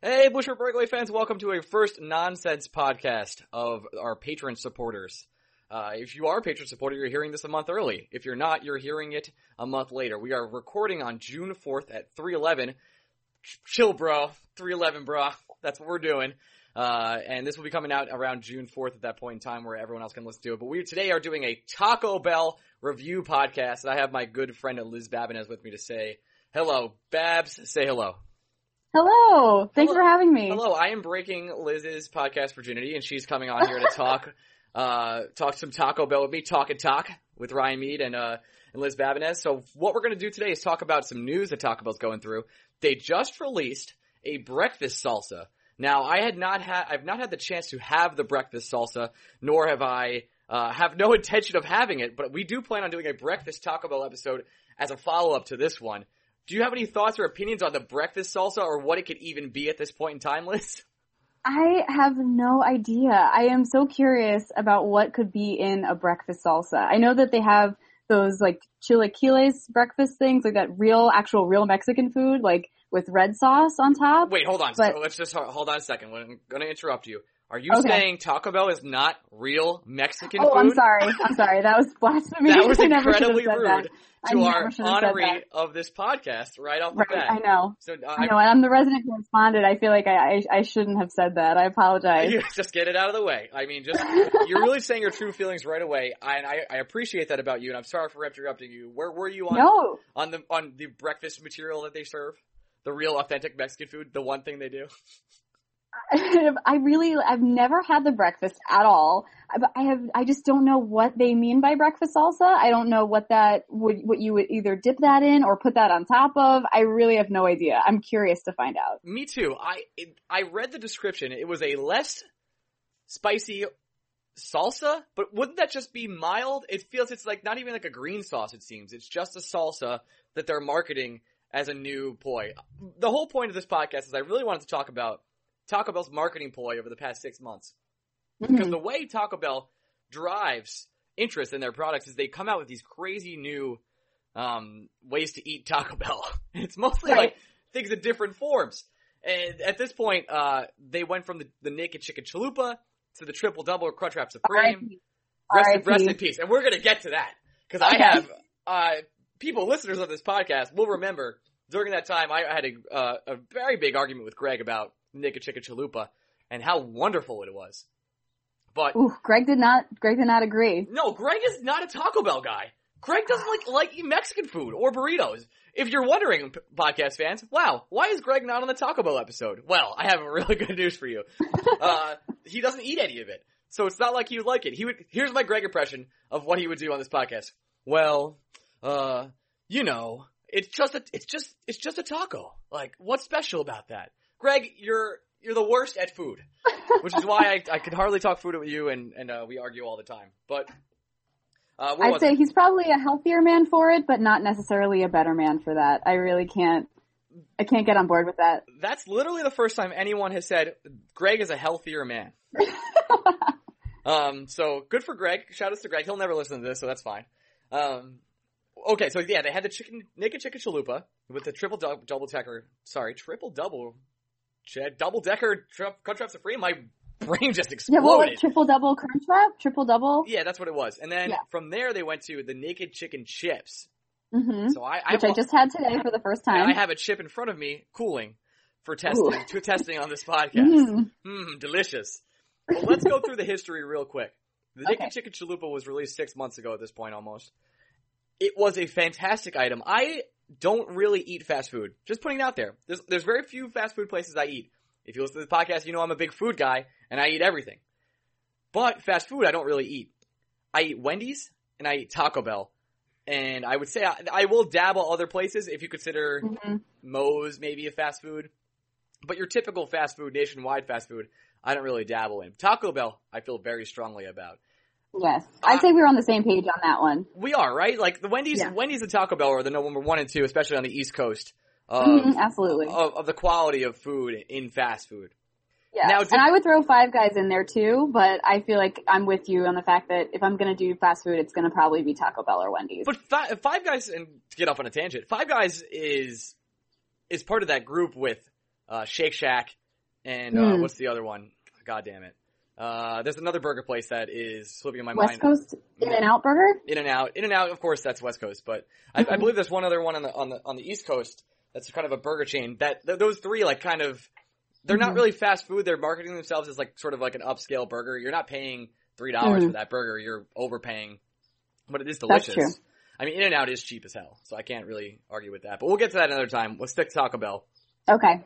Hey, Blueshirts Breakaway fans, welcome to a first nonsense podcast of our Patreon supporters. Uh, if you are a Patreon supporter, you're hearing this a month early. If you're not, you're hearing it a month later. We are recording on June 4th at 311. Chill, bro. 311, bro. That's what we're doing. Uh, and this will be coming out around June 4th at that point in time where everyone else can listen to it. But we today are doing a Taco Bell review podcast, and I have my good friend Liz Babinez with me to say hello. Babs, say hello. Hello. Thanks Hello. for having me. Hello, I am breaking Liz's podcast virginity, and she's coming on here to talk, uh, talk some Taco Bell with me, talk and talk with Ryan Mead and, uh, and Liz Babinez. So what we're going to do today is talk about some news that Taco Bell's going through. They just released a breakfast salsa. Now, I had not had, I've not had the chance to have the breakfast salsa, nor have I, uh, have no intention of having it, but we do plan on doing a breakfast Taco Bell episode as a follow-up to this one. Do you have any thoughts or opinions on the breakfast salsa or what it could even be at this point in time, Liz? I have no idea. I am so curious about what could be in a breakfast salsa. I know that they have those like chilaquiles breakfast things, like that real, actual, real Mexican food, like with red sauce on top. Wait, hold on. But- so let's just hold on a second. I'm going to interrupt you. Are you Okay. saying Taco Bell is not real Mexican oh, food? I'm sorry. I'm sorry. That was blasphemy. That was never should have incredibly rude that. To our honoree of this podcast right off the Right, bat. I know. So uh, I know, and I'm the resident correspondent. I feel like I, I, I shouldn't have said that. I apologize. Just get it out of the way. I mean, just you're really saying your true feelings right away, I, and I, I appreciate that about you. And I'm sorry for interrupting you. Where were you on No, on the on the breakfast material that they serve? The real authentic Mexican food, the one thing they do. I really, I've never had the breakfast at all. I, have, I just don't know what they mean by breakfast salsa. I don't know what that would, what you would either dip that in or put that on top of. I really have no idea. I'm curious to find out. Me too. I it, I read the description. It was a less spicy salsa, but wouldn't that just be mild? It feels it's like not even like a green sauce. It seems it's just a salsa that they're marketing as a new poi. The whole point of this podcast is I really wanted to talk about Taco Bell's marketing ploy over the past six months because Mhm. the way Taco Bell drives interest in their products is they come out with these crazy new um, ways to eat Taco Bell. It's mostly Right. like things in different forms. And at this point, uh, they went from the, the naked chicken chalupa to the triple double Crunchwrap Supreme. Rest, in- rest in peace. And we're gonna get to that. Cause I have, uh, people, listeners of this podcast will remember during that time I had a, uh, a very big argument with Greg about naked chicken chalupa and how wonderful it was. But Ooh, Greg did not, Greg did not agree. no, Greg is not a Taco Bell guy. Greg doesn't like like eat Mexican food or burritos. If you're wondering, podcast fans, wow, why is Greg not on the Taco Bell episode? Well, I have a really good news for you. Uh, he doesn't eat any of it, so it's not like he would like it. He would. Here's my Greg impression of what he would do on this podcast. Well, uh, you know, it's just a, it's just, it's just a taco. Like, what's special about that? Greg, you're you're the worst at food, which is why I I could hardly talk food with you, and and uh, we argue all the time. But uh, I'd say I? he's probably a healthier man for it, but not necessarily a better man for that. I really can't, I can't get on board with that. That's literally the first time anyone has said Greg is a healthier man. um, so good for Greg. Shout outs to Greg. He'll never listen to this, so that's fine. Um, okay, so yeah, they had the chicken, naked chicken chalupa with the triple dou- double checker. Sorry, triple double, ch- double decker Crunchwrap Supreme. My brain just Yeah, exploded. well, like triple double crunch wrap, triple double. Yeah, that's what it was. And then Yeah. from there they went to the naked chicken chips. hmm So I, I, Which I just had today for the first time. I have a chip in front of me cooling for testing, Ooh. to testing on this podcast. Mhm. Mmm, delicious. Well, let's go through the history real quick. The Naked Okay. Chicken Chalupa was released six months ago at this point almost. It was a fantastic item. I don't really eat fast food. Just putting it out there. There's, there's very few fast food places I eat. If you listen to the podcast, you know I'm a big food guy and I eat everything. But fast food I don't really eat. I eat Wendy's and I eat Taco Bell. And I would say I, I will dabble other places if you consider Mhm. Moe's maybe a fast food. But your typical fast food, nationwide fast food, I don't really dabble in. Taco Bell, I feel very strongly about. Yes, I'd say we're on the same page on that one. We are, right? Like the Wendy's, Yeah. Wendy's and Taco Bell are the number one and two, especially on the East Coast, of, Mhm, absolutely. of, of the quality of food in fast food. Yeah, Now, and I would throw Five Guys in there too, but I feel like I'm with you on the fact that if I'm gonna do fast food, it's gonna probably be Taco Bell or Wendy's. But fi- Five Guys, and to get off on a tangent, Five Guys is is part of that group with uh, Shake Shack and uh, Mm. what's the other one? God damn it. Uh, there's another burger place that is slipping in my West mind. West Coast In and Out Burger. In and out, in and out. Of course, that's West Coast, but I, I Mhm. believe there's one other one on the on the on the East Coast that's kind of a burger chain. That th- those three like kind of they're not Mhm. really fast food. They're marketing themselves as like sort of like an upscale burger. You're not paying three dollars Mhm. for that burger. You're overpaying, but it is That's delicious. true. I mean, In and Out is cheap as hell, so I can't really argue with that. But we'll get to that another time. Let's stick to Taco Bell. Okay.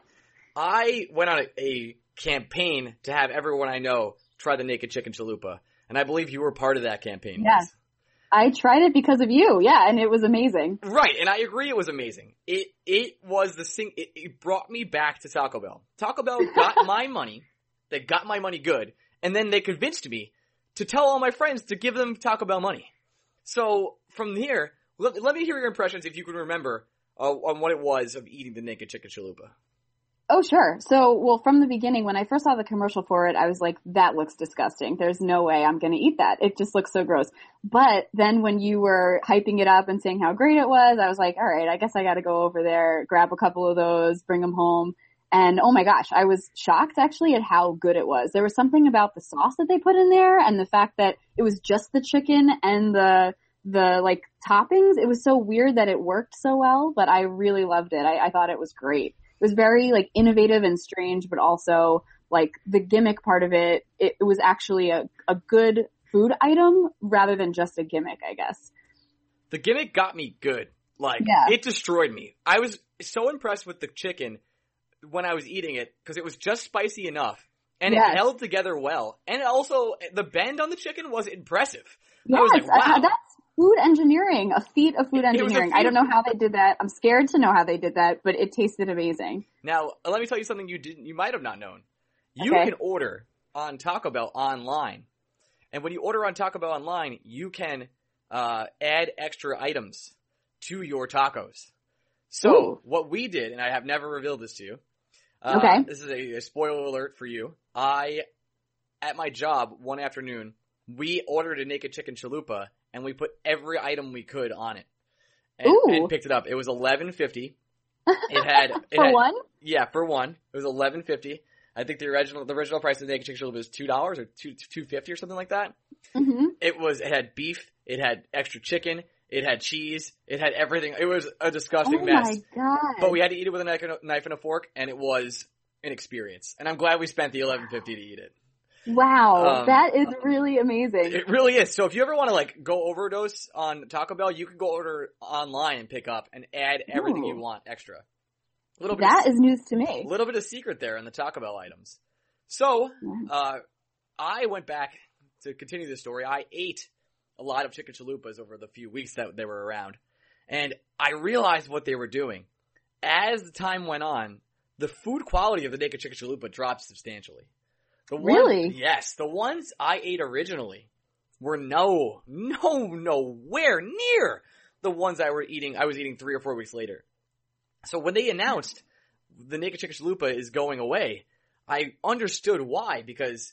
I went on a, a campaign to have everyone I know try the naked chicken chalupa, and I believe you were part of that campaign. Yeah. I tried it because of you. Yeah, and it was amazing. Right, and I agree it was amazing. It it was the thing. it, it brought me back to Taco Bell. Taco Bell got my money. They got my money good, and then they convinced me to tell all my friends to give them Taco Bell money. So from here, let, let me hear your impressions if you can remember uh, on what it was of eating the naked chicken chalupa. Oh, sure. So, well, from the beginning, when I first saw the commercial for it, I was like, that looks disgusting. There's no way I'm going to eat that. It just looks so gross. But then when you were hyping it up and saying how great it was, I was like, all right, I guess I got to go over there, grab a couple of those, bring them home. And oh my gosh, I was shocked actually at how good it was. There was something about the sauce that they put in there and the fact that it was just the chicken and the, the like toppings. It was so weird that it worked so well, but I really loved it. I, I thought it was great was very like innovative and strange, but also like the gimmick part of it, it, it was actually a, a good food item rather than just a gimmick, I guess. The gimmick got me good. Like, Yeah. it destroyed me. I was so impressed with the chicken when I was eating it because it was just spicy enough and Yes. it held together well. And also, the bend on the chicken was impressive. Yes, I was like, I- wow. that's food engineering, a feat of food It was a engineering. I don't know how they did that. I'm scared to know how they did that, but it tasted amazing. Now, let me tell you something you didn't, you might have not known. You Okay. can order on Taco Bell online. And when you order on Taco Bell online, you can, uh, add extra items to your tacos. So, Ooh. what we did, and I have never revealed this to you, uh, Okay. this is a, a spoiler alert for you. I, at my job one afternoon, we ordered a naked chicken chalupa and we put every item we could on it. And, and picked it up. It was eleven fifty. It had it For had, one? yeah, for one, it was eleven fifty. I think the original the original price of the naked chicken chalupa was two dollars or two two fifty or something like that. hmm It was it had beef, it had extra chicken, it had cheese, it had everything. It was a disgusting Oh mess. my god. But we had to eat it with a knife and a, knife and a fork, and it was an experience. And I'm glad we spent the eleven fifty to eat it. Wow, um, that is really amazing. It really is. So if you ever want to like go overdose on Taco Bell, you can go order online and pick up and add everything you want extra. A little bit. That of, is news to me. a little bit of secret there in the Taco Bell items. So uh, I went back to continue the story. I ate a lot of chicken chalupas over the few weeks that they were around, and I realized what they were doing. As the time went on, the food quality of the naked chicken chalupa dropped substantially. The one- Really? yes, the ones I ate originally were no, no, nowhere near the ones I were eating. I was eating three or four weeks later. So when they announced the naked chicken chalupa is going away, I understood why because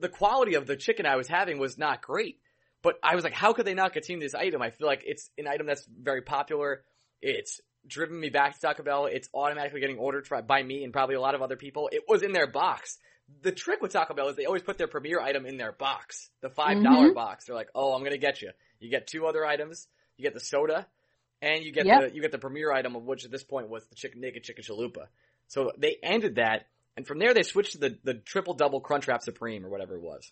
the quality of the chicken I was having was not great. But I was like, how could they not continue this item? I feel like it's an item that's very popular. It's driven me back to Taco Bell. It's automatically getting ordered by me and probably a lot of other people. It was in their box. The trick with Taco Bell is they always put their premier item in their box, the five dollar Mhm. box. They're like, oh, I'm gonna get you. You get two other items. You get the soda, and you get Yep. the you get the premier item of which at this point was the chicken naked chicken chalupa. So they ended that, and from there they switched to the the triple double Crunchwrap Supreme or whatever it was.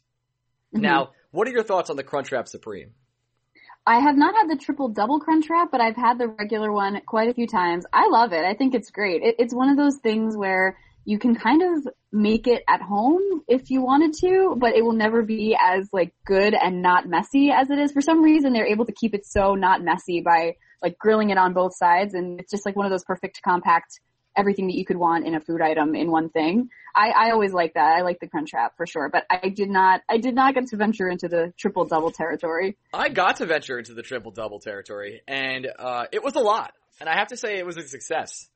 Mhm. Now, what are your thoughts on the Crunchwrap Supreme? I have not had the triple double crunch wrap, but I've had the regular one quite a few times. I love it. I think it's great. It, it's one of those things where you can kind of make it at home if you wanted to, but it will never be as like good and not messy as it is. For some reason, they're able to keep it so not messy by like grilling it on both sides, and it's just like one of those perfect compact everything that you could want in a food item in one thing. I, I always like that. I like the crunch wrap for sure, but I did not, I did not get to venture into the triple double territory. I got to venture into the triple double territory, and uh, it was a lot. And I have to say, it was a success.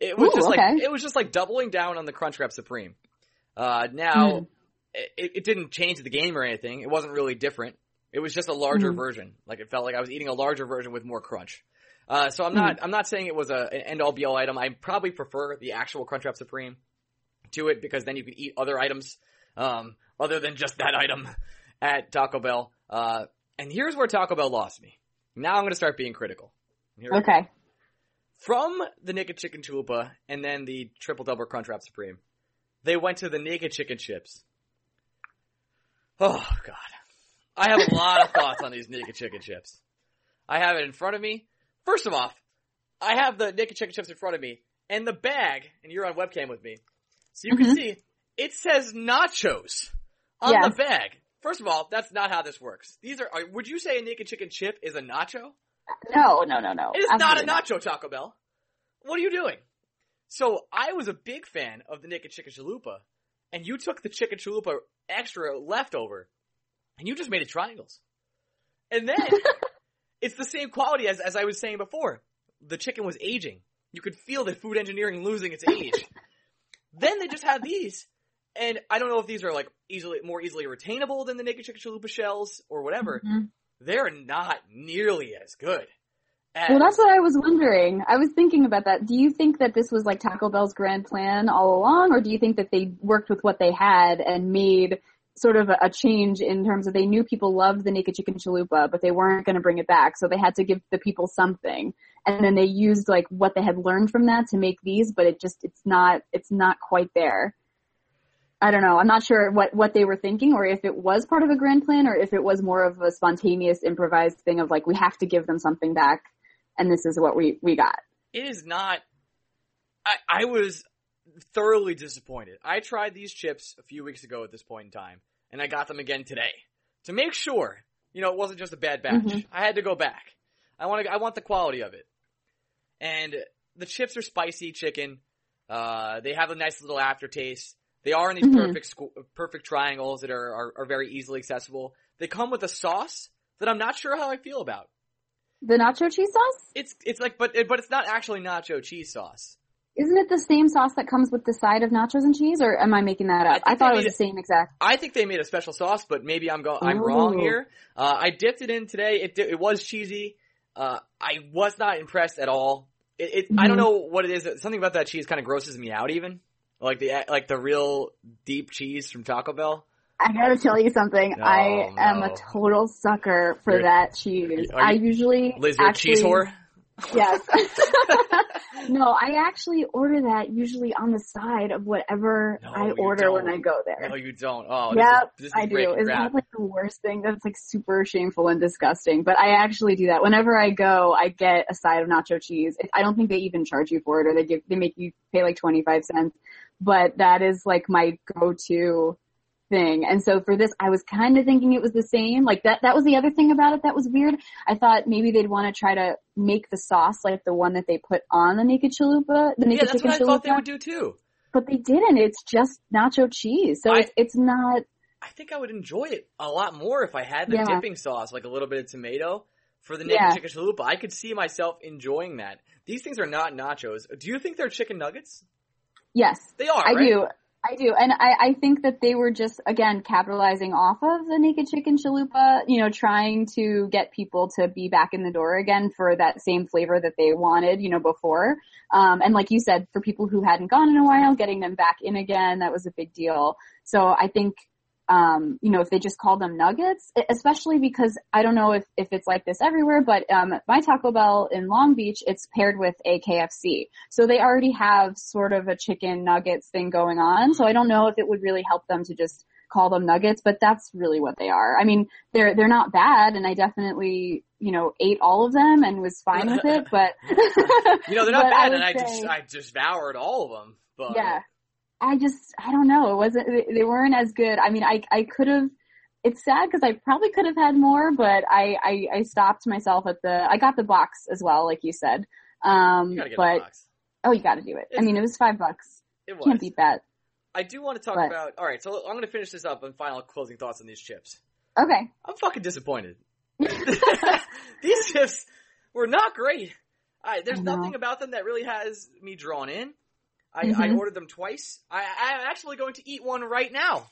It was Ooh, just like it was just like doubling down on the Crunchwrap Supreme. Uh, now, Hmm. it, it didn't change the game or anything. It wasn't really different. It was just a larger Mhm. version. Like it felt like I was eating a larger version with more crunch. Uh, so I'm not I'm not saying it was a an end all be all item. I probably prefer the actual Crunchwrap Supreme to it because then you can eat other items, um, other than just that item at Taco Bell. Uh, and here's where Taco Bell lost me. Now I'm going to start being critical. Here. Okay. From the Naked Chicken Chalupa and then the Triple Double Crunchwrap Supreme, they went to the Naked Chicken Chips. Oh, God. I have a lot of thoughts on these Naked Chicken Chips. I have it in front of me. First of all, I have the Naked Chicken Chips in front of me, and the bag, and you're on webcam with me, so you can Mhm. see, it says nachos on Yes. the bag. First of all, that's not how this works. These are, are would you say a Naked Chicken Chip is a nacho? No, no, no, no. It is not a nacho Taco Bell. What are you doing? So I was a big fan of the naked chicken chalupa, and you took the chicken chalupa extra leftover, and you just made it triangles. And then it's the same quality as as I was saying before. The chicken was aging. You could feel the food engineering losing its age. then they just had these, and I don't know if these are like easily more easily retainable than the naked chicken chalupa shells or whatever. Mhm. They're not nearly as good. As, Well, that's what I was wondering. I was thinking about that. Do you think that this was like Taco Bell's grand plan all along, or do you think that they worked with what they had and made sort of a, a change in terms of they knew people loved the naked chicken chalupa, but they weren't going to bring it back, so they had to give the people something, and then they used like what they had learned from that to make these, but it just it's not it's not quite there. I don't know. I'm not sure what, what they were thinking or if it was part of a grand plan or if it was more of a spontaneous improvised thing of like, we have to give them something back and this is what we, we got. it is not. I, I was thoroughly disappointed. I tried these chips a few weeks ago at this point in time, and I got them again today to make sure. You know, it wasn't just a bad batch. Mhm. I had to go back. I want to. I want the quality of it. And the chips are spicy chicken. Uh, they have a nice little aftertaste. They are in these Mhm. perfect squ- perfect triangles that are, are are very easily accessible. They come with a sauce that I'm not sure how I feel about. The nacho cheese sauce? It's it's like but but it's not actually nacho cheese sauce. Isn't it the same sauce that comes with the side of nachos and cheese or am I making that up? think I, thought it was the same exact. I think they made a special sauce, but maybe I'm go- I'm wrong here. Uh, I dipped it in today. It di- it was cheesy. Uh, I was not impressed at all. It, it I don't Mhm. know what it is. Something about that cheese kind of grosses me out. Even like the like the real deep cheese from Taco Bell. I gotta tell you something. No, I am no. a total sucker for You're- that cheese. are I you- usually Liz, you're actually, a cheese whore. Yes. no, I actually order that usually on the side of whatever No, I order when. I go there. No, you don't. Oh, yeah, this is, this is I do. Is that like the worst thing? That's like super shameful and disgusting. But I actually do that. Whenever I go, I get a side of nacho cheese. I don't think they even charge you for it or they give, they make you pay like 25 cents. But that is like my go-to thing. And so for this, I was kind of thinking it was the same. Like that, that was the other thing about it that was weird. I thought maybe they'd want to try to make the sauce like the one that they put on the naked chalupa, the yeah, naked that's what I chalupa. thought they would do too. But they didn't. It's just nacho cheese. So I- it's, it's not, I think I would enjoy it a lot more if I had the Yeah. dipping sauce, like a little bit of tomato for the naked Yeah. chicken chalupa. I could see myself enjoying that. These things are not nachos. Do you think they're chicken nuggets? Yes. They are. I right? do. I do. And I, I think that they were just, again, capitalizing off of the naked chicken chalupa, you know, trying to get people to be back in the door again for that same flavor that they wanted, you know, before. Um, and like you said, for people who hadn't gone in a while, getting them back in again, that was a big deal. So I think, um, you know, if they just called them nuggets, especially because I don't know if, if it's like this everywhere, but, um, my Taco Bell in Long Beach, it's paired with a KFC. So they already have sort of a chicken nuggets thing going on. So I don't know if it would really help them to just call them nuggets, but that's really what they are. I mean, they're, they're not bad and I definitely, you know, ate all of them and was fine with it, but. You know, they're not bad, would and I say- just I just devoured all of them. But yeah. I just, I don't know. It wasn't, they- weren't as good. I mean, I, I could have, it's sad because I probably could have had more, but I, I, I stopped myself at the, I got the box as well, like you said. Um, you but, oh, you gotta do it. I mean, it was five bucks. It was. Can't beat that. I do want to talk But- about. All right, so I'm going to finish this up and final closing thoughts on these chips. Okay. I'm fucking disappointed. these chips were not great. I, there's I nothing about them that really has me drawn in. I, I Mhm. ordered them twice. I, I'm actually going to eat one right now.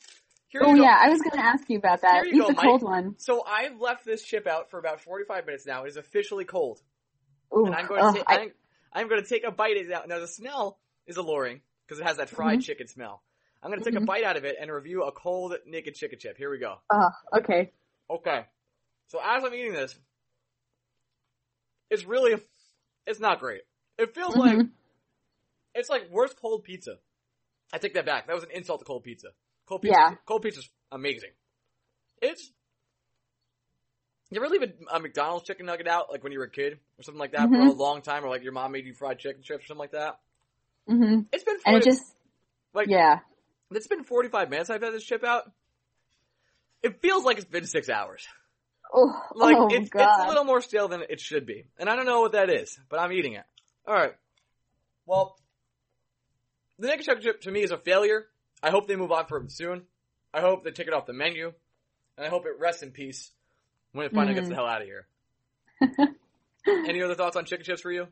Here Oh yeah, I was gonna ask you about that. Here you Eat go, the Mike. cold one. So I've left this chip out for about 45 minutes now. It is officially cold. Ooh, and I'm going ugh, to ta- I- I'm, I'm going to take a bite of it out. Now the smell is alluring because it has that fried Mhm. chicken smell. I'm gonna take a Mhm. bite out of it and review a cold naked chicken chip. Here we go. Oh, okay. Okay. So as I'm eating this, it's really, it's not great. It feels like, Mhm. It's like worse cold pizza. I take that back. That was an insult to cold pizza. Cold pizza, Yeah. cold pizza's amazing. It's, you ever leave a, a McDonald's chicken nugget out, like when you were a kid, or something like that, for Mhm. a long time, or like your mom made you fried chicken strips or something like that? Mm-hmm. It's been 40, And it just, like, yeah. it's been 45 minutes I've had this chip out. It feels like it's been six hours. Oh, Like oh it's, it's a little more stale than it should be, and I don't know what that is, but I'm eating it. All right. Well, the chocolate chip to me is a failure. I hope they move on from it soon. I hope they take it off the menu, and I hope it rests in peace when it finally gets Mhm. the hell out of here. Any other thoughts on chicken chips for you?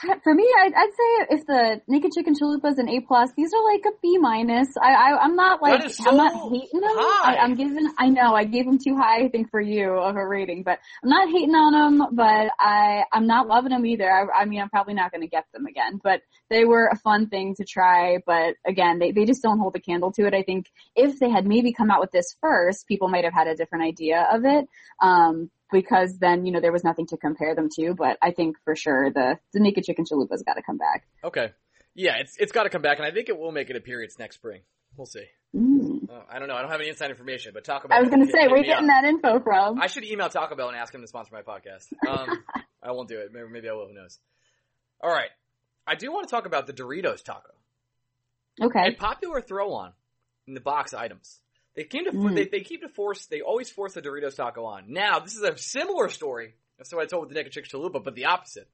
For me, I'd, I'd say if the naked chicken chalupas an A plus, these are like a B minus. I, I I'm not like so I'm not hating them. high. I, I'm giving. I know I gave them too high. I think for you of a rating, but I'm not hating on them. But I I'm not loving them either. I, I mean, I'm probably not going to get them again. But they were a fun thing to try. But again, they they just don't hold a candle to it. I think if they had maybe come out with this first, people might have had a different idea of it. Um, because then, you know, there was nothing to compare them to, but I think for sure the, the naked chicken chalupa's gotta come back. Okay. Yeah, it's it's got to come back, and I think it will make it appearance next spring. We'll see. Mm. Uh, I don't know. I don't have any inside information, but Taco Bell. I was gonna say, hit where me you getting that info from? I should email Taco Bell and ask him to sponsor my podcast. Um, I won't do it. Maybe, maybe I will. Who knows? All right. I do want to talk about the Doritos taco. Okay. A popular throw on in the box items. They came to Mm. they, they keep to force they always force the Doritos taco on. Now this is a similar story. That's what I told with the naked chicken chalupa, but the opposite.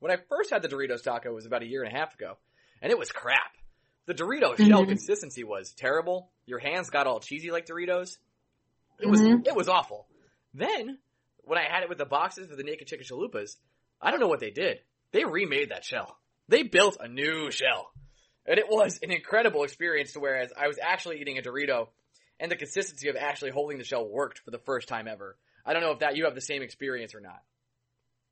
When I first had the Doritos taco it was about a year and a half ago, and it was crap. The Dorito shell Mhm. consistency was terrible. Your hands got all cheesy like Doritos. It was Mhm. it was awful. Then when I had it with the boxes with the naked chicken chalupas, I don't know what they did. They remade that shell. They built a new shell. And it was an incredible experience to whereas I was actually eating a Dorito and the consistency of actually holding the shell worked for the first time ever. I don't know if that you have the same experience or not.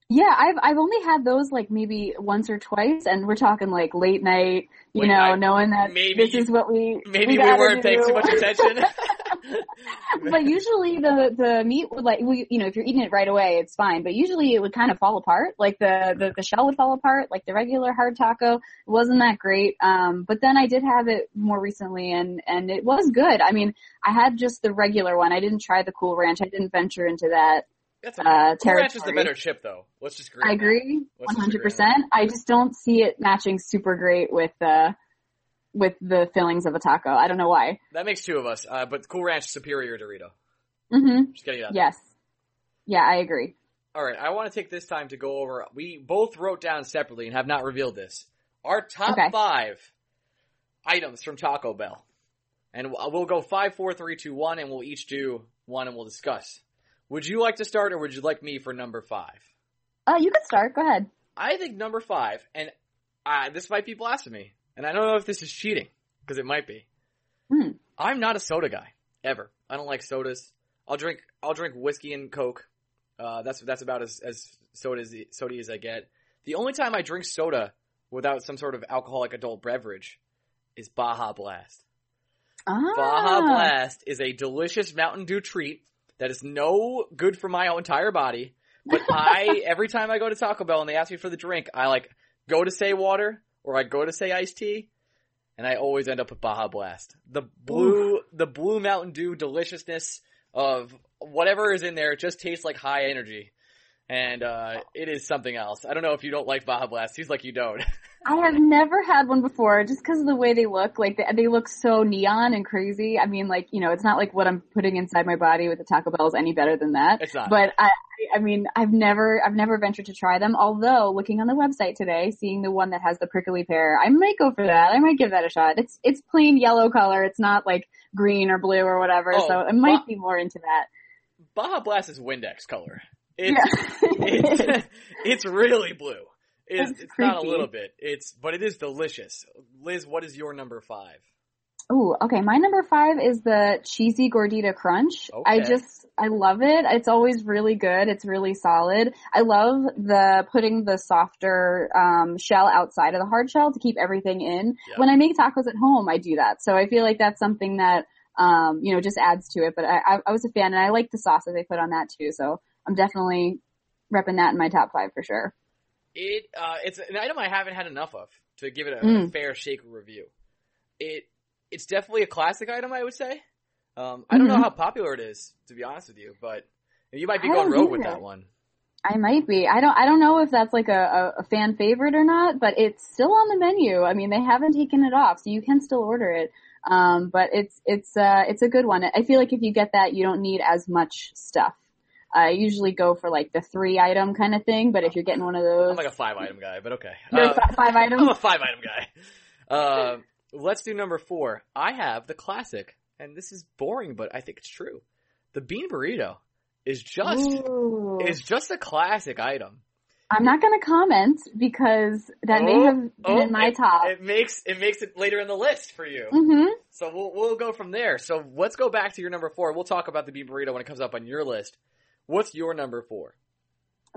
Yeah, I've I've only had those like maybe once or twice, and we're talking like late night. You Late know, night. knowing that Maybe- this is what we Maybe we, we, weren't paying too much attention. but usually the the meat would like we you know if you're eating it right away it's fine. But usually it would kind of fall apart. Like the the, the shell would fall apart like the regular hard taco. It wasn't that great. Um but then I did have it more recently and and it was good. I mean I had just the regular one. I didn't try the cool ranch. I didn't venture into that That's a, uh Cool Ranch is the better chip though. Let's just agree. I agree one hundred percent. I just don't see it matching super great with uh with the fillings of a taco I don't know why That makes two of us. Uh, but Cool Ranch superior Dorito. mhm Just getting out. yes yeah I agree All right, I want to take this time to go over. We both wrote down separately and have not revealed this. Our top Okay. five items from Taco Bell, and we'll we'll go five, four, three, two, one, and we'll each do one, and we'll discuss. Would you like to start, or would you like me for number five? uh you could start go ahead I think number five, and uh, this might be blasphemy, and I don't know if this is cheating because it might be. Hmm. I'm not a soda guy ever. I don't like sodas. I'll drink I'll drink whiskey and coke. Uh, that's that's about as as soda as soda as I get. The only time I drink soda without some sort of alcoholic adult beverage is Baja Blast. Ah. Baja Blast is a delicious Mountain Dew treat that is no good for my entire body. But I, every time I go to Taco Bell and they ask me for the drink, I like go to say water or I go to say iced tea and I always end up with Baja Blast. The blue, the blue Mountain Dew deliciousness of whatever is in there just tastes like high energy. And, uh, it is something else. I don't know if you don't like Baja Blast. Seems like you don't. I have never had one before just because of the way they look. Like they, they look so neon and crazy. I mean, like, you know, it's not like what I'm putting inside my body with the Taco Bell is any better than that. It's not. But I, I mean, I've never, I've never ventured to try them. Although looking on the website today, seeing the one that has the prickly pear, I might go for that. I might give that a shot. It's, it's plain yellow color. It's not like green or blue or whatever. Oh, so it might be more into that. Baja Blast is Windex color. It's, yeah. it's, it's really blue. It's, it's not a little bit. It's, but it is delicious. Liz, what is your number five? Ooh, okay. My number five is the cheesy gordita crunch. I just, I love it. It's always really good. It's really solid. I love the putting the softer um, shell outside of the hard shell to keep everything in. When I make tacos at home, I do that. So I feel like that's something that um, you know just adds to it. But I, I, I was a fan, and I like the sauce that they put on that too. So I'm definitely repping that in my top five for sure. It uh, it's an item I haven't had enough of to give it a, a Mm. fair shake review. It it's definitely a classic item, I would say. Um, I don't know Mhm. how popular it is, to be honest with you, but you might be I going rogue with that one. I might be. I don't. I don't know if that's like a, a, fan favorite or not, but it's still on the menu. I mean, they haven't taken it off, so you can still order it. Um, but it's it's uh it's a good one. I feel like if you get that, you don't need as much stuff. I usually go for like the three item kind of thing, but if you're getting one of those, I'm like a five item guy, but okay. Uh, fi- five items. I'm a five item guy. Uh, let's do number four. I have the classic, and this is boring, but I think it's true. The bean burrito is just Ooh. is just a classic item. I'm not going to comment because that may Oh, have been oh, in my it, top. It makes it makes it later in the list for you. hmm So we'll we'll go from there. So let's go back to your number four. We'll talk about the bean burrito when it comes up on your list. What's your number four?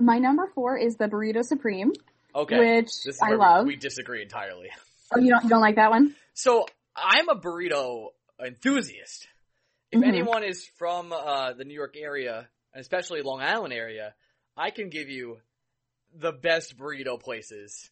My number four is the burrito supreme, Okay, which this is I love. We, we disagree entirely. oh, you don't you don't like that one? So I'm a burrito enthusiast. If Mhm. anyone is from uh, the New York area, and especially Long Island area, I can give you the best burrito places.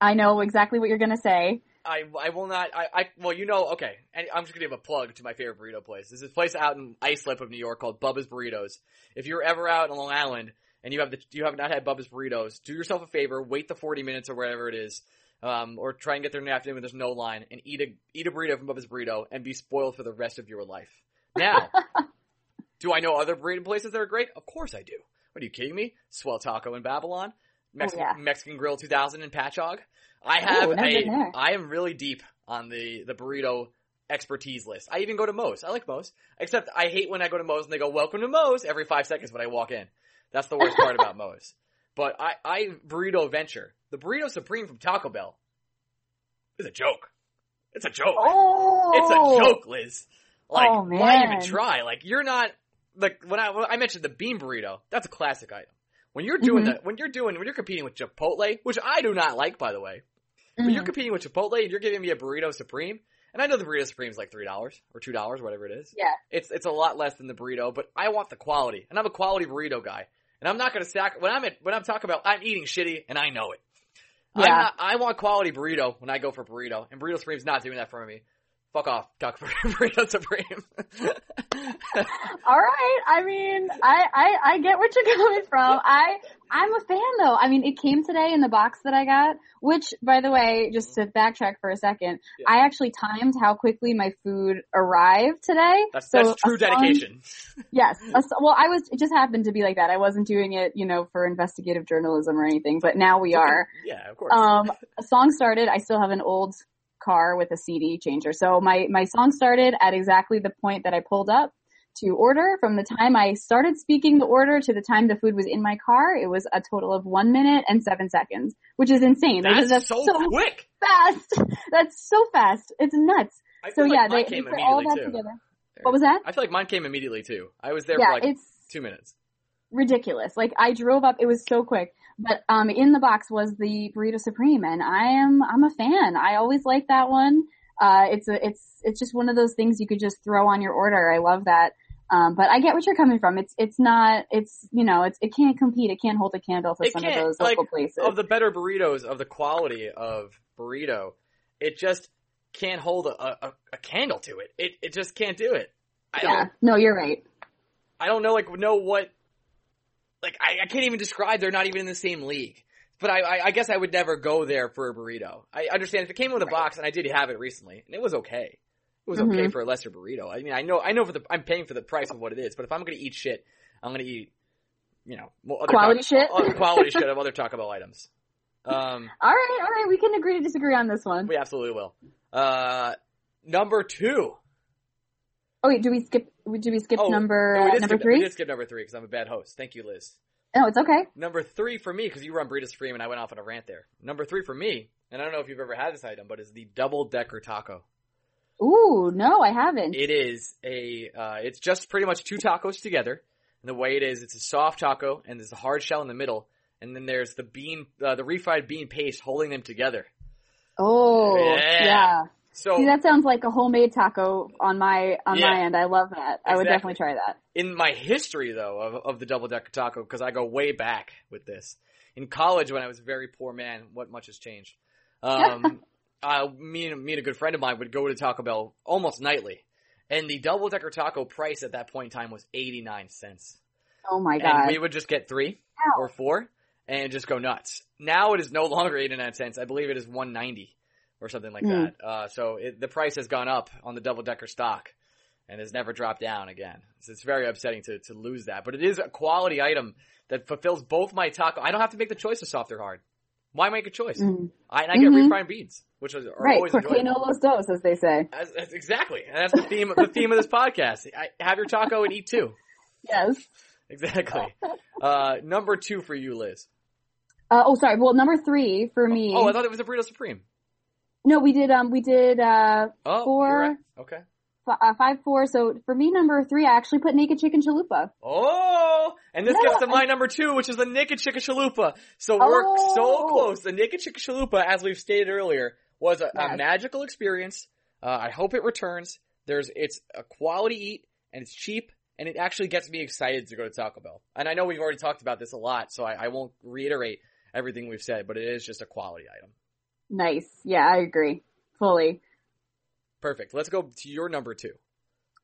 I know exactly what you're going to say. I, I will not, I, I, well, you know, okay, and I'm just gonna give a plug to my favorite burrito place. There's this place out in Islip of New York called Bubba's Burritos. If you're ever out in Long Island and you have the, you have not had Bubba's Burritos, do yourself a favor, wait the 40 minutes or whatever it is, um, or try and get there in the afternoon when there's no line and eat a, eat a burrito from Bubba's Burrito and be spoiled for the rest of your life. Now, do I know other burrito places that are great? Of course I do. What are you kidding me? Swell Taco in Babylon, Mexican, Oh, yeah. Mexican Grill 2000 in Patchogue. I have Ooh, a. I am really deep on the, the burrito expertise list. I even go to Moe's. I like Moe's. Except I hate when I go to Moe's and they go, welcome to Moe's every five seconds when I walk in. That's the worst part about Moe's. But I, I burrito venture. The burrito supreme from Taco Bell is a joke. It's a joke. Oh, It's a joke, Liz. Like, Oh, why even try? Like, you're not like when I when I mentioned the bean burrito. That's a classic item. When you're doing Mhm. that, when you're doing when you're competing with Chipotle, which I do not like, by the way. When you're Mhm. competing with Chipotle and you're giving me a burrito supreme, and I know the burrito supreme is like three dollars or two dollars, whatever it is. Yeah. It's it's a lot less than the burrito, but I want the quality, and I'm a quality burrito guy, and I'm not going to sack when I'm at when I'm talking about I'm eating shitty, and I know it. I'm Yeah. not, I want quality burrito when I go for burrito, and burrito supreme's not doing that for me. Fuck off, for burrito supreme. All right. I mean, I, I, I get what you're coming from. I, I'm a fan though. I mean, it came today in the box that I got, which by the way, just to backtrack for a second, Yeah. I actually timed how quickly my food arrived today. That's So that's true a song- dedication. Yes. A well, I was, it just happened to be like that. I wasn't doing it, you know, for investigative journalism or anything, but now we are. Yeah, of course. Um, a song started. I still have an old car with a CD changer. So my, my song started at exactly the point that I pulled up to order. From the time I started speaking the order to the time the food was in my car, it was a total of one minute and seven seconds, which is insane. that's, because so, quick. fast. That's so fast. It's nuts. So feel yeah, like they, they came put all immediately that too. together. What was that? I feel like mine came immediately too. I was there yeah, for like it's two minutes. ridiculous. Like I drove up, it was so quick. But um in the box was the burrito supreme and I am I'm a fan. I always like that one. Uh it's a it's it's just one of those things you could just throw on your order. I love that. Um but I get what you're coming from. It's it's not it's you know, it's it can't compete. It can't hold a candle to It some of those like, local places. Of the better burritos, of the quality of burrito, it just can't hold a, a, a candle to it. It it just can't do it. I yeah. don't No, you're right. I don't know like know what like I, I can't even describe they're not even in the same league. But I, I I guess I would never go there for a burrito. I understand if it came with a box and I did have it recently and it was okay. It was okay Mhm. for a lesser burrito. I mean I know I know for the I'm paying for the price of what it is, but if I'm gonna eat shit, I'm gonna eat you know Quality ta- shit? other quality shit of other Taco Bell items. Um All right, all right, we can agree to disagree on this one. we absolutely will. Uh number two. Oh wait, do we skip do we skip Oh, number no, we did number skip, We 3? did skip number three because I'm a bad host. Thank you, Liz. No, it's okay. Number three for me, because you were on Burrito Supreme and I went off on a rant there. Number three for me, and I don't know if you've ever had this item, but is the double decker taco. Ooh, no, I haven't. It is a, uh, it's just pretty much two tacos together. And the way it is, it's a soft taco and there's a hard shell in the middle. And then there's the bean, uh, the refried bean paste holding them together. oh, Yeah. yeah. So See, that sounds like a homemade taco on my on Yeah. my end. I love that. I would definitely try that. in my history though of, of the double decker taco, because I go way back with this. In college when I was a very poor man, what much has changed? Um, uh, me and, me and a good friend of mine would go to Taco Bell almost nightly. And the double decker taco price at that point in time was 89 cents. Oh my god! And we would just get three Ow. or four and just go nuts. Now it is no longer 89 cents. I believe it is 190 or something like Hmm. that. Uh, so it, the price has gone up on the double decker stock and has never dropped down again. So it's very upsetting to, to lose that, but it is a quality item that fulfills both my taco. I don't have to make the choice of soft or hard. Why make a choice? Mhm. I, and I get Mhm. refried beans, which is, Right, always enjoyable. los dos, as they say. That's, that's exactly. And that's the theme, the theme of this podcast. I, have your taco and eat too. Yes. Exactly. Uh, number two for you, Liz. Uh, oh, sorry. Well, number three for me. Oh, I thought it was a burrito supreme. No, we did. Um, we did uh, Oh, Four. right. Okay. f- uh five four. So for me, number three, I actually put naked chicken chalupa. Oh, and this Yeah, gets to my I- number two, which is the naked chicken chalupa. So we're Oh. so close. The naked chicken chalupa, as we've stated earlier, was a, a magical experience. Uh, I hope it returns. There's, it's a quality eat, and it's cheap, and it actually gets me excited to go to Taco Bell. And I know we've already talked about this a lot, so I, I won't reiterate everything we've said, but it is just a quality item. Nice. Yeah, I agree fully. Perfect. Let's go to your number two.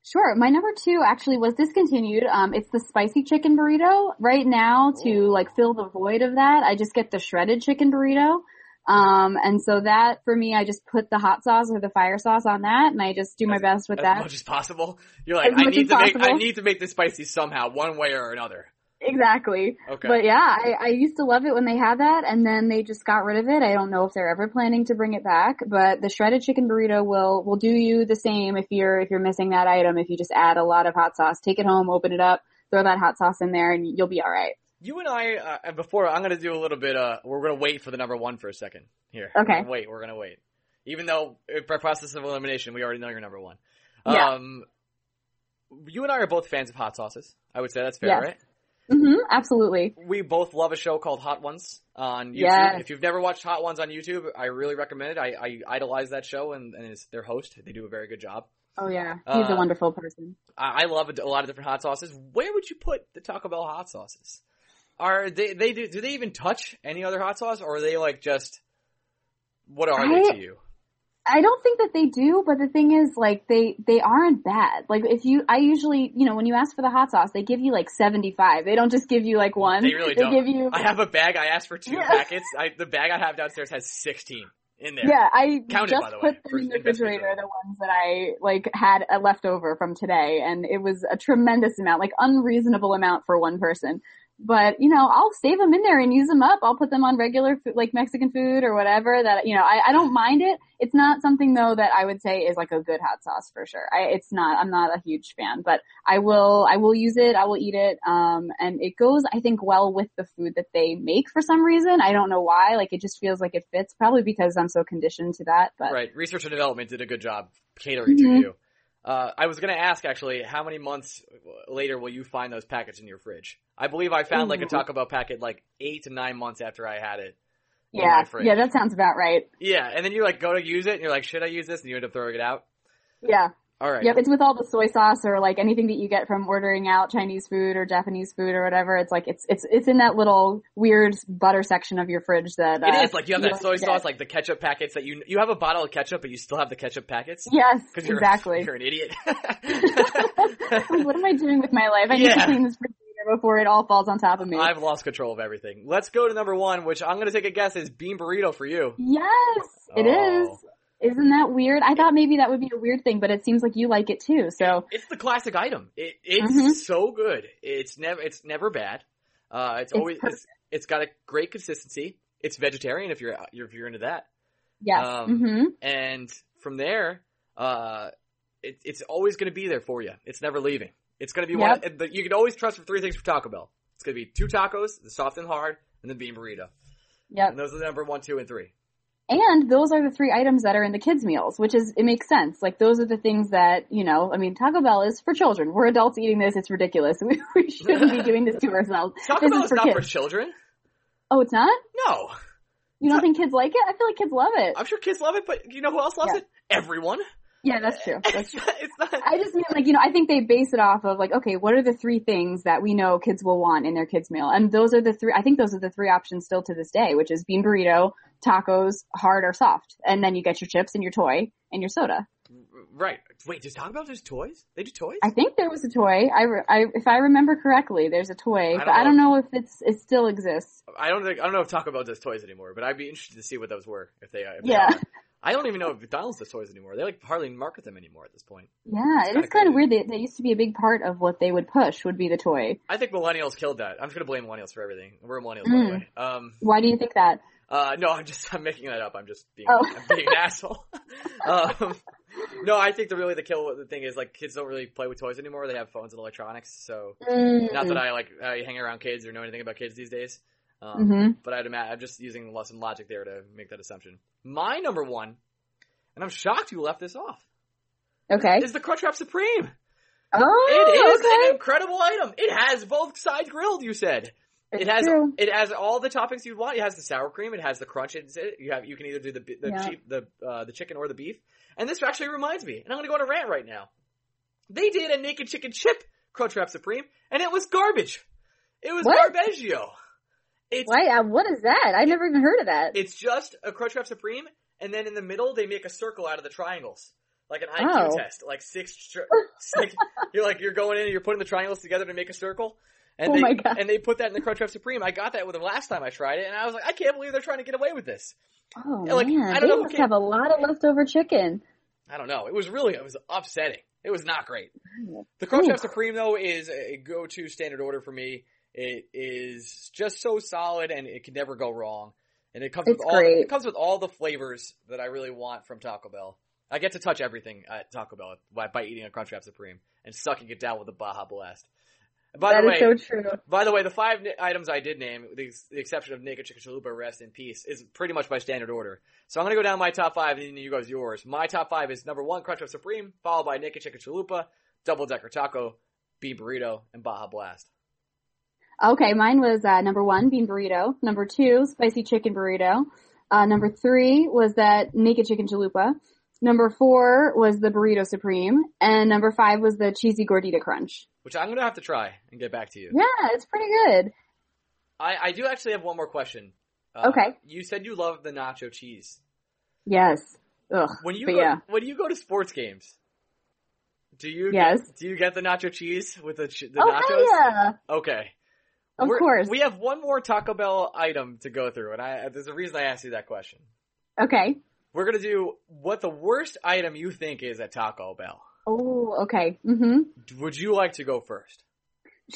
Sure. My number two actually was discontinued. Um, it's the spicy chicken burrito. Right now, to Ooh. like fill the void of that, I just get the shredded chicken burrito. Um, and so that for me, I just put the hot sauce or the fire sauce on that, and I just do my best with as that. As much as possible. You're like, As I need as to make, I need to make this spicy somehow, one way or another. Exactly. Okay. But yeah, I, I used to love it when they had that, and then they just got rid of it. I don't know if they're ever planning to bring it back, but the shredded chicken burrito will will do you the same if you're if you're missing that item. If you just add a lot of hot sauce, take it home, open it up, throw that hot sauce in there, and you'll be all right. You and I, uh, before, I'm gonna do a little bit, uh, we're gonna wait for the number one for a second. Here. Okay. We're wait, we're gonna wait. Even though, by process of elimination, we already know you're number one. Yeah. Um, you and I are both fans of hot sauces. I would say that's fair, Yes. right? Hmm absolutely. We both love a show called Hot Ones on YouTube. Yes. If you've never watched Hot Ones on YouTube, I really recommend it. I, I idolize that show and, and it's their host. They do a very good job. Oh yeah, he's Uh, a wonderful person. I, I love a, a lot of different hot sauces. Where would you put the Taco Bell hot sauces? Are they they do, do they even touch any other hot sauce, or are they like just what are they to you? I don't think that they do, but the thing is, like, they, they aren't bad. Like, if you, I usually, you know, when you ask for the hot sauce, they give you like 75. They don't just give you like one. They really they don't. give you, I have a bag. I asked for two Yeah. packets. I, the bag I have downstairs has sixteen in there. yeah, I Counted, just the put them in the refrigerator, the ones that I, like, had uh, left over from today, and it was a tremendous amount, like, unreasonable amount for one person. But, you know, I'll save them in there and use them up. I'll put them on regular, food, like, Mexican food or whatever that, you know, I, I don't mind it. It's not something though that I would say is like a good hot sauce for sure. I, it's not, I'm not a huge fan, but I will, I will use it. I will eat it. Um, and it goes, I think, well with the food that they make for some reason. I don't know why. Like it just feels like it fits probably because I'm so conditioned to that, but Right. Research and development did a good job catering to Mhm. you. Uh, I was going to ask actually, how many months later will you find those packets in your fridge? I believe I found like a Taco Bell packet like eight to nine months after I had it. in yeah, my fridge. yeah, that sounds about right. Yeah, and then you like go to use it, and you're like, should I use this? And you end up throwing it out. Yeah. All right. Yep, it's with all the soy sauce or like anything that you get from ordering out Chinese food or Japanese food or whatever. It's like it's it's it's in that little weird butter section of your fridge that uh, It is like you have that don't soy get. sauce, like the ketchup packets that you you have a bottle of ketchup, but you still have the ketchup packets. Yes, Because you're exactly. you're an idiot. what am I doing with my life? I need Yeah. to clean this refrigerator before it all falls on top of me. I've lost control of everything. Let's go to number one, which I'm gonna take a guess is bean burrito for you. yes, it is. Isn't that weird? I thought maybe that would be a weird thing, but it seems like you like it too. So It's the classic item. It, it's Mhm. so good. It's never it's never bad. Uh, it's, It's always it's, it's got a great consistency. It's vegetarian if you're if you're into that. yes, Um, hmm and from there, uh, it, it's always going to be there for you. It's never leaving. It's going to be one. But you can always trust for three things for Taco Bell. It's going to be two tacos, the soft and hard, and the bean burrito. yep. And those are the number one, two, and three. And those are the three items that are in the kids' meals, which is, it makes sense. Like those are the things that, you know, I mean, Taco Bell is for children. We're adults eating this. It's ridiculous. We, we shouldn't be doing this to ourselves. Taco this Bell is for not kids. for children. Oh, it's not? No. You don't think kids like it? I feel like kids love it. I'm sure kids love it, but you know who else loves Yeah. it? Everyone. Yeah, that's true. That's true. not I just mean like, you know, I think they base it off of like, okay, what are the three things that we know kids will want in their kids meal? And those are the three, I think those are the three options still to this day, which is bean burrito, tacos, hard or soft. And then you get your chips and your toy and your soda. right. Wait, does Taco Bell just toys? They do toys? I think there was a toy. I, re- I if I remember correctly, there's a toy, I but don't I don't know if it's, it still exists. I don't think I don't know if Taco Bell does toys anymore, but I'd be interested to see what those were if they. If Yeah. are. I don't even know if McDonald's does toys anymore. They like hardly market them anymore at this point. Yeah, it's kinda kind of weird. That, that used to be a big part of what they would push would be the toy. I think millennials killed that. I'm just gonna blame millennials for everything. We're millennials, by the Mm. way. Um, Why do you think that? Uh, no, I'm just I'm making that up. I'm just being Oh. I'm being an asshole. um, no, I think the really the kill the thing is like kids don't really play with toys anymore. They have phones and electronics. So not that I like I hang around kids or know anything about kids these days. Um, hmm but I'd imagine I'm just using some logic there to make that assumption. My number one, and I'm shocked you left this off, Okay. is the Crunchwrap Supreme. Oh, It is okay. an incredible item. It has both sides grilled. You said it has true. it has all the toppings you'd want. It has the sour cream. It has the crunch. It's it. You have you can either do the the Yeah. cheap the uh, the chicken or the beef. And this actually reminds me, and I'm going to go on a rant right now. They did a naked chicken chip Crunchwrap Supreme, and it was garbage. It was What? garbaggio. It's Why? Uh, what is that? I never even heard of that. it's just a Crunchwrap Supreme, and then in the middle they make a circle out of the triangles, like an IQ Oh. test. Like six, six. You're like you're going in and you're putting the triangles together to make a circle. And Oh they my God. and they put that in the Crunchwrap Supreme. I got that with them last time I tried it, and I was like, I can't believe they're trying to get away with this. oh like, man, I don't they know must have a lot of leftover chicken. I don't know. It was really it was upsetting. It was not great. Oh, the Crunchwrap Supreme though is a go-to standard order for me. It is just so solid and it can never go wrong. And it comes It's with all great. it comes with all the flavors that I really want from Taco Bell. I get to touch everything at Taco Bell by, by eating a Crunchwrap Supreme and sucking it down with a Baja Blast. By That the is way, so true. by the way, the five ni- items I did name, with the, the exception of Naked Chicken Chalupa, rest in peace, is pretty much by standard order. So I'm gonna go down my top five, and then you guys yours. My top five is number one, Crunchwrap Supreme, followed by Naked Chicken Chalupa, Double Decker Taco, Bean Burrito, and Baja Blast. Okay, mine was uh, number one, bean burrito. Number two, spicy chicken burrito. Uh, number three was that naked chicken chalupa. Number four was the burrito supreme, and number five was the cheesy gordita crunch. Which I'm gonna have to try and get back to you. Yeah, it's pretty good. I, I do actually have one more question. Uh, Okay. You said you love the nacho cheese. Yes. Ugh. When you go, yeah. when you go to sports games, do you Yes. get, do you get the nacho cheese with the the Oh nachos? yeah! Okay. Of We're- course. We have one more Taco Bell item to go through, and I there's a reason I asked you that question. Okay. We're gonna do what the worst item you think is at Taco Bell. Oh, okay. Mm-hmm. Would you like to go first?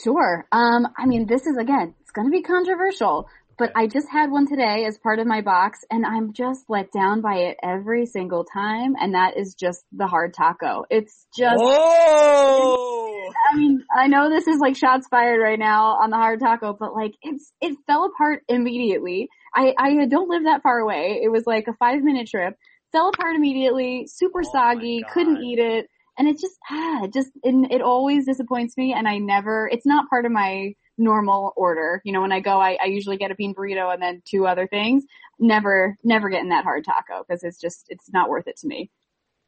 Sure. Um, I mean, this is again, it's gonna be controversial, but I just had one today as part of my box and I'm just let down by it every single time and that is just the hard taco. It's just, Oh! I mean, I know this is like shots fired right now on the hard taco, but like it's, it fell apart immediately. I, I don't live that far away. It was like a five minute trip, fell apart immediately, super Oh soggy, couldn't eat it. And it just, ah, it just, it, it always disappoints me and I never, it's not part of my normal order. You know, when I go, I, I usually get a bean burrito and then two other things. Never, never getting that hard taco because it's just, it's not worth it to me.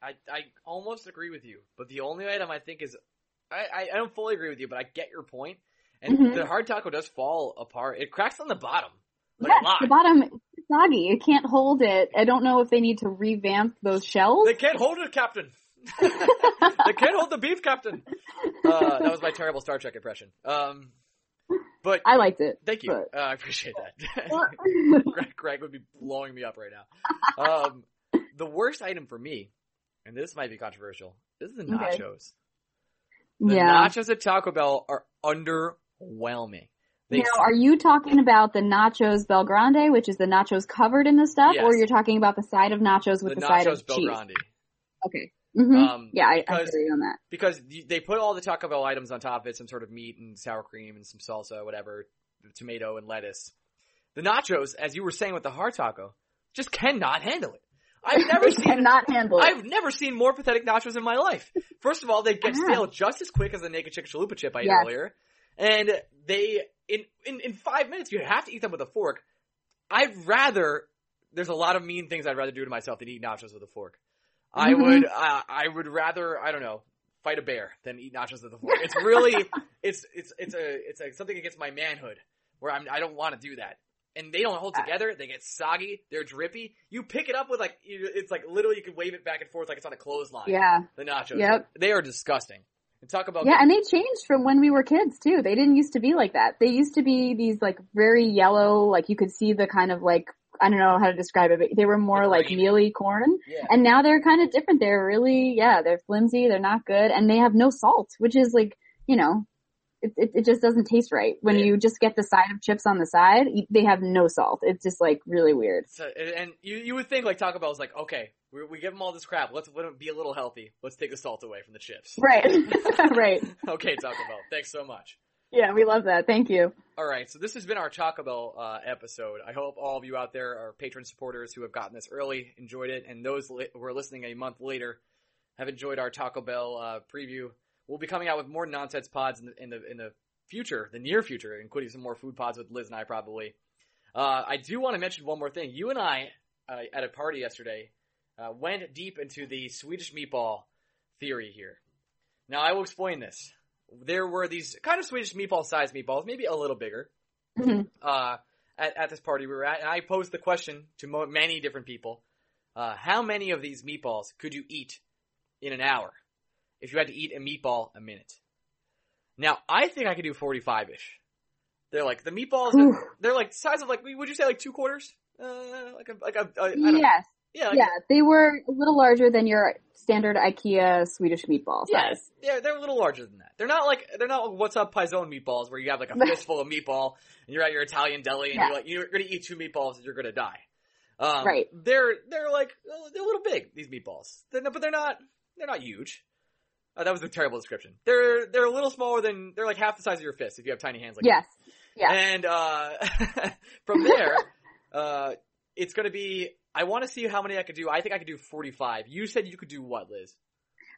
I I almost agree with you, but the only item I think is I I, don't fully agree with you, but I get your point. And Mhm. the hard taco does fall apart. It cracks on the bottom. Like yes, a lot. the bottom is soggy. It can't hold it. I don't know if they need to revamp those shells. They can't hold it, Captain. they can't hold the beef, Captain. Uh, that was my terrible Star Trek impression. Um, but I liked it. thank you. but- Uh, I appreciate that. Greg, Greg would be blowing me up right now. Um, the worst item for me, and this might be controversial, is the Okay. nachos. The yeah. nachos at Taco Bell are underwhelming. They, Now, are you talking about the nachos Bel Grande, which is the nachos covered in the stuff, Yes. or you're talking about the side of nachos with the the, side of Bel cheese? Grande. Okay. Hmm Um, yeah, I, I because- hear you on that. because they put all the Taco Bell items on top of it, some sort of meat and sour cream and some salsa, whatever, tomato and lettuce. The nachos, as you were saying with the hard taco, just cannot handle it. I've never seen cannot handle it. I've never seen more pathetic nachos in my life. First of all, they get Yeah. stale just as quick as the naked chicken chalupa chip I ate earlier, and they in, in in five minutes you have to eat them with a fork. I'd rather. There's a lot of mean things I'd rather do to myself than eat nachos with a fork. I Mhm. would. Uh, I would rather. I don't know. Fight a bear than eat nachos with the fork. It's really. it's it's it's a it's a, something against my manhood where I'm. I don't want to do that. And they don't hold Uh, together. They get soggy. They're drippy. You pick it up with like, it's like literally you can wave it back and forth like it's on a clothesline. yeah. The nachos. Yep. They are disgusting. And talk about Yeah, and they changed from when we were kids too. They didn't used to be like that. They used to be these like very yellow, like you could see the kind of like I don't know how to describe it, but they were more like mealy corn. yeah. And now they're kind of different. They're really, yeah, they're flimsy. They're not good, and they have no salt, which is like, you know, it it, it just doesn't taste right when Yeah. you just get the side of chips on the side. They have no salt. It's just like really weird. So, and you you would think like Taco Bell Bell's like, okay, we, we give them all this crap. Let's let 'em be a little healthy. Let's take the salt away from the chips. Right, right. okay, Taco Bell. Thanks so much. Yeah, we love that. Thank you. All right, so this has been our Taco Bell uh, episode. I hope all of you out there are Patreon supporters who have gotten this early, enjoyed it, and those li- who are listening a month later have enjoyed our Taco Bell uh, preview. We'll be coming out with more nonsense pods in the in the, in the future, the near future, including some more food pods with Liz and I probably. Uh, I do want to mention one more thing. You and I uh, at a party yesterday uh, went deep into the Swedish meatball theory here. Now I will explain this. There were these kind of Swedish meatball sized meatballs, maybe a little bigger, Mhm. uh, at, at this party we were at, and I posed the question to mo- many different people: uh, How many of these meatballs could you eat in an hour if you had to eat a meatball a minute? Now, I think I could do forty-five ish. They're like the meatballs. Oof. they're like size of like would you say like two quarters? Uh, like a like a I don't know. Yes. Yeah Yeah, they were a little larger than your standard IKEA Swedish meatball Yeah, size. yeah, they're a little larger than that. They're not like they're not like what's up Pizzone meatballs where you have like a fistful of meatball and you're at your Italian deli and Yeah. you're like you're gonna eat two meatballs and you're gonna die. Um, Right. They're they're like they're a little big these meatballs, they're, but they're not they're not huge. Uh, that was a terrible description. They're they're a little smaller than they're like half the size of your fist if you have tiny hands like Yes. me. Yeah. And uh, from there, uh, it's gonna be. I want to see how many I could do. I think I could do 45. You said you could do what, Liz?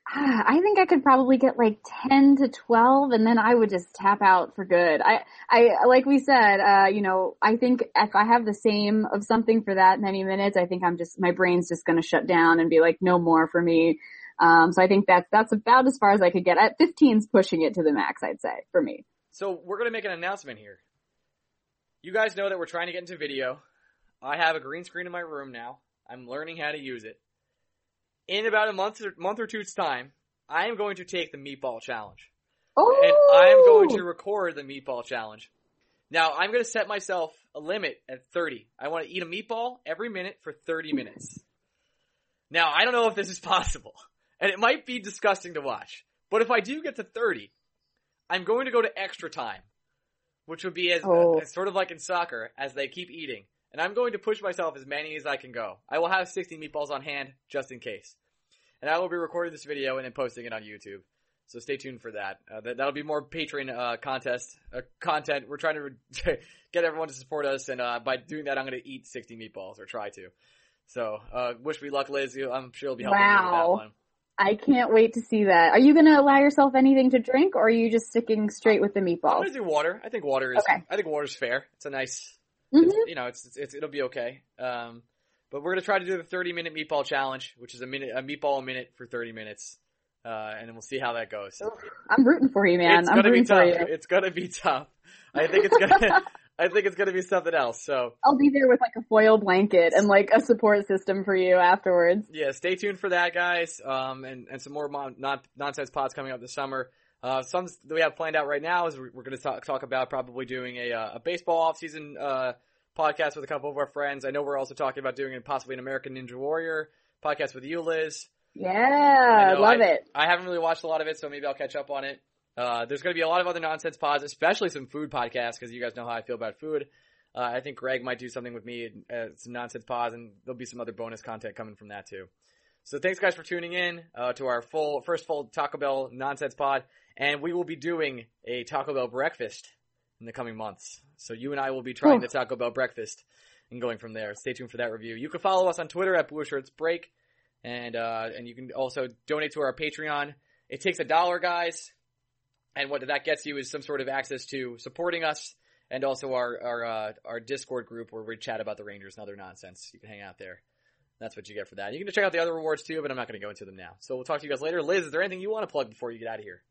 Ah, I think I could probably get like 10 to 12 and then I would just tap out for good. I, I, like we said, uh, you know, I think if I have the same of something for that many minutes, I think I'm just, my brain's just gonna shut down and be like, no more for me. Um, so I think that's, that's about as far as I could get. At 15's pushing it to the max, I'd say, for me. So we're gonna make an announcement here. You guys know that we're trying to get into video. I have a green screen in my room now. I'm learning how to use it. In about a month or, month or two's time, I am going to take the meatball challenge. Oh! And I am going to oh! record the meatball challenge. Now, I'm going to set myself a limit at 30. I want to eat a meatball every minute for 30 minutes. Now, I don't know if this is possible, and it might be disgusting to watch, but if I do get to 30, I'm going to go to extra time, which would be as, Oh. as sort of like in soccer, as they keep eating. And I'm going to push myself as many as I can go. I will have 60 meatballs on hand, just in case. And I will be recording this video and then posting it on YouTube. So stay tuned for that. Uh, that that'll be more Patreon uh, contest uh, content. We're trying to get everyone to support us, and uh, by doing that, I'm going to eat 60 meatballs or try to. So uh, wish me luck, Liz. I'm sure you'll be helping me with that Wow. one. I can't wait to see that. Are you gonna allow yourself anything to drink or are you just sticking straight with the meatballs? I'm going to do water. I think water is. Okay. I think water's fair. It's a nice. Mhm. You know, it's, it's, it's it'll be okay. Um, but we're going to try to do the 30 minute meatball challenge, which is a minute a meatball a minute for 30 minutes, uh, and then we'll see how that goes. I'm rooting for you, man. it's I'm gonna be rooting tough. for you. It's gonna be tough. I think it's gonna. I think it's gonna be something else. So I'll be there with like a foil blanket and like a support system for you afterwards. yeah, stay tuned for that, guys. Um, and and some more mon- non- nonsense pods coming up this summer. Uh, some that we have planned out right now is we're, we're going to talk talk about probably doing a uh, a baseball offseason uh podcast with a couple of our friends. I know we're also talking about doing possibly an American Ninja Warrior podcast with you, Liz. Yeah, I love I- it. I haven't really watched a lot of it, so maybe I'll catch up on it. Uh, there's going to be a lot of other nonsense pods, especially some food podcasts, because you guys know how I feel about food. Uh, I think Greg might do something with me, uh, some nonsense pods, and there'll be some other bonus content coming from that too. So thanks guys for tuning in uh, to our full first full Taco Bell nonsense pod, and we will be doing a Taco Bell breakfast in the coming months. So you and I will be trying Oh. the Taco Bell breakfast, and going from there. Stay tuned for that review. You can follow us on Twitter at Blueshirts Break, and uh, and you can also donate to our Patreon. It takes a dollar, guys, and what that gets you is some sort of access to supporting us and also our our uh, our Discord group where we chat about the Rangers and other nonsense. You can hang out there. That's what you get for that. You can check out the other rewards too, but I'm not going to go into them now. So we'll talk to you guys later. Liz, is there anything you want to plug before you get out of here?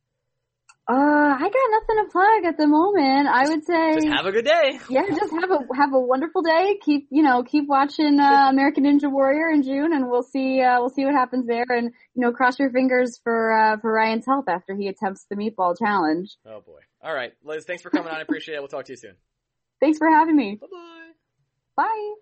Uh, I got nothing to plug at the moment. I would say Just have a good day. yeah, just have a have a wonderful day. Keep you know keep watching uh, American Ninja Warrior in June, and we'll see uh, we'll see what happens there. And you know, cross your fingers for uh, for Ryan's health after he attempts the meatball challenge. Oh boy. All right, Liz, thanks for coming on. I appreciate it. We'll talk to you soon. Thanks for having me. Bye bye. Bye.